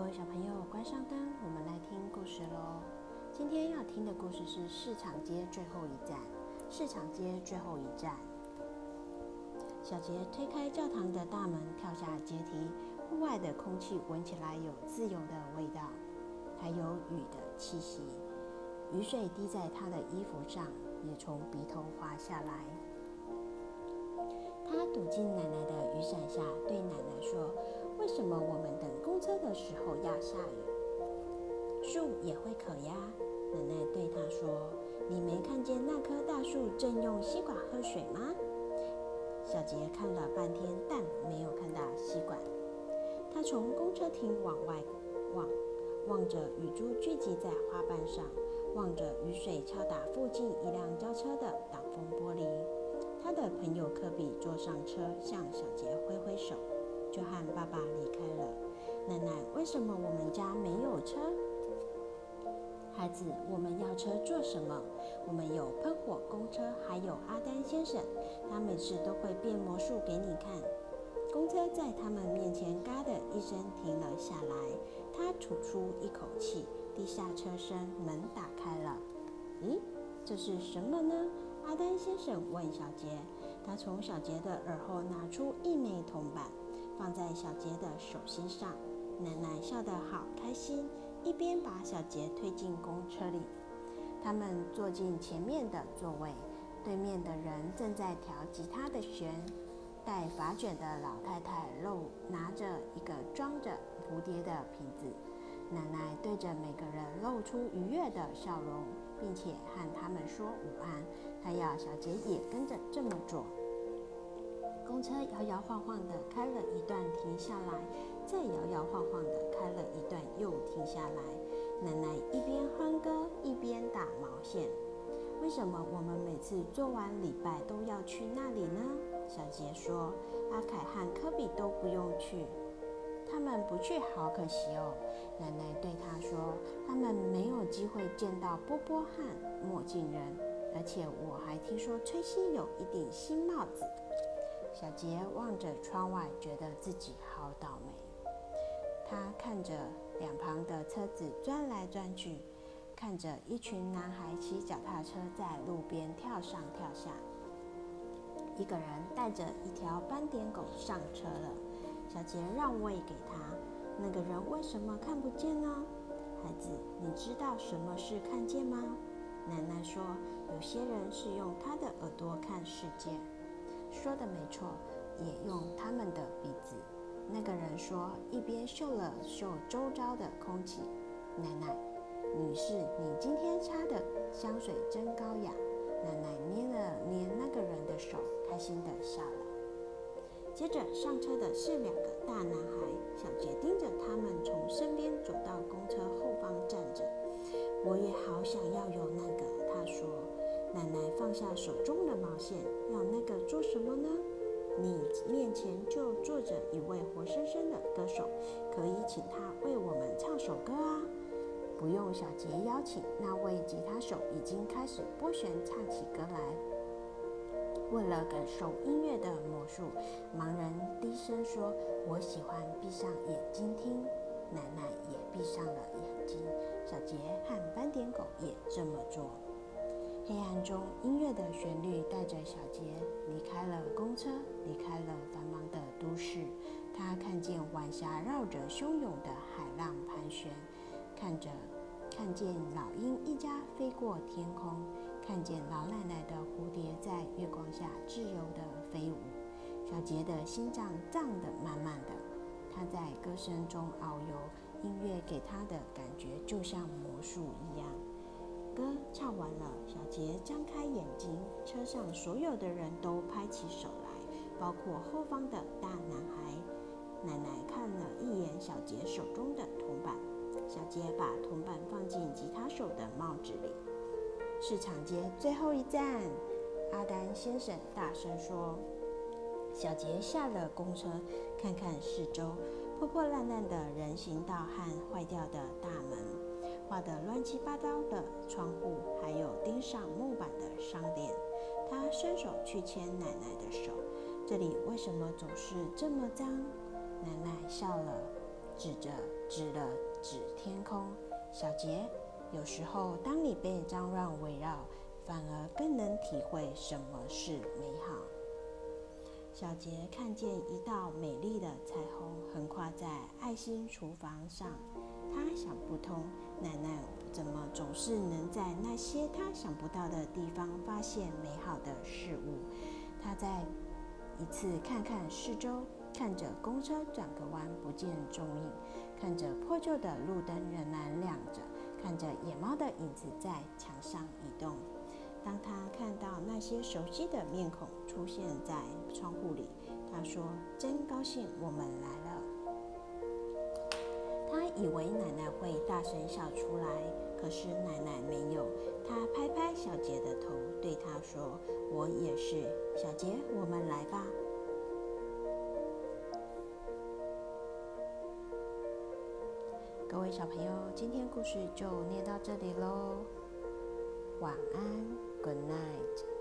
各位小朋友，关上灯，我们来听故事喽。今天要听的故事是《市场街最后一站》。市场街最后一站，小杰推开教堂的大门，跳下阶梯。户外的空气闻起来有自由的味道，还有雨的气息。雨水滴在他的衣服上，也从鼻头滑下来。他躲进奶奶的雨伞下，对奶奶说。为什么我们等公车的时候要下雨？树也会渴呀。奶奶对他说：“你没看见那棵大树正用吸管喝水吗？”小杰看了半天，但没有看到吸管。他从公车亭往外望，望着雨珠聚集在花瓣上，望着雨水敲打附近一辆轿车的挡风玻璃。他的朋友科比坐上车，向小杰挥挥手。就和爸爸离开了。奶奶，为什么我们家没有车？孩子，我们要车做什么？我们有喷火公车，还有阿丹先生，他每次都会变魔术给你看。公车在他们面前“嘎”的一声停了下来。他吐出一口气，低下车身，门打开了。咦，这是什么呢？阿丹先生问小杰。他从小杰的耳后拿出一枚铜板。放在小杰的手心上，奶奶笑得好开心，一边把小杰推进公车里。他们坐进前面的座位，对面的人正在调吉他的弦。戴发卷的老太太露拿着一个装着蝴蝶的瓶子。奶奶对着每个人露出愉悦的笑容，并且和他们说午安。她要小杰也跟着这么做。公车摇摇晃晃地开了一段，停下来，再摇摇晃晃地开了一段，又停下来。奶奶一边哼歌一边打毛线。为什么我们每次做完礼拜都要去那里呢？小杰说：“阿凯和科比都不用去，他们不去好可惜哦。”奶奶对他说：“他们没有机会见到波波和墨镜人，而且我还听说崔西有一顶新帽子。”小杰望着窗外，觉得自己好倒霉。他看着两旁的车子钻来钻去，看着一群男孩骑脚踏车在路边跳上跳下。一个人带着一条斑点狗上车了，小杰让位给他。那个人为什么看不见呢？孩子，你知道什么是看见吗？奶奶说，有些人是用他的耳朵看世界。说的没错，也用他们的鼻子。那个人说，一边嗅了嗅周遭的空气。奶奶，女士，你今天擦的香水真高雅。奶奶捏了捏那个人的手，开心的笑了。接着上车的是两个大男孩，小杰盯着他们从身边走到公车后方站着。我也好想要有那个，他说。奶奶放下手中的毛线，要那个做什么呢？你面前就坐着一位活生生的歌手，可以请他为我们唱首歌啊！不用小杰邀请，那位吉他手已经开始拨弦唱起歌来。为了感受音乐的魔术，盲人低声说：“我喜欢闭上眼睛听。”奶奶也闭上了眼睛，小杰和斑点狗也这么做。黑暗中，音乐的旋律带着小杰离开了公车，离开了繁忙的都市。他看见晚霞绕着汹涌的海浪盘旋，看着看见老鹰一家飞过天空，看见老奶奶的蝴蝶在月光下自由地飞舞。小杰的心脏胀得满满的，他在歌声中遨游，音乐给他的感觉就像魔术一样。歌唱完了，小杰张开眼睛，车上所有的人都拍起手来，包括后方的大男孩。奶奶看了一眼小杰手中的铜板，小杰把铜板放进吉他手的帽子里。市场街最后一站，阿丹先生大声说。小杰下了公车，看看四周，破破烂烂的人行道和坏掉的大门。画得乱七八糟的窗户，还有钉上木板的商店。他伸手去牵奶奶的手。这里为什么总是这么脏？奶奶笑了。指着指了指天空。小杰，有时候当你被脏乱围绕，反而更能体会什么是美好。小杰看见一道美丽的彩虹横跨在爱心厨房上，他想不通，奶奶怎么总是能在那些他想不到的地方发现美好的事物。他在一次看看四周，看着公车转个弯不见踪影，看着破旧的路灯仍然亮着，看着野猫的影子在墙上移动。当他看到那些熟悉的面孔出现在窗户里，他说：“真高兴，我们来了。”他以为奶奶会大声笑出来，可是奶奶没有。他拍拍小杰的头，对他说：“我也是，小杰，我们来吧。”各位小朋友今天故事就念到这里喽晚安 good night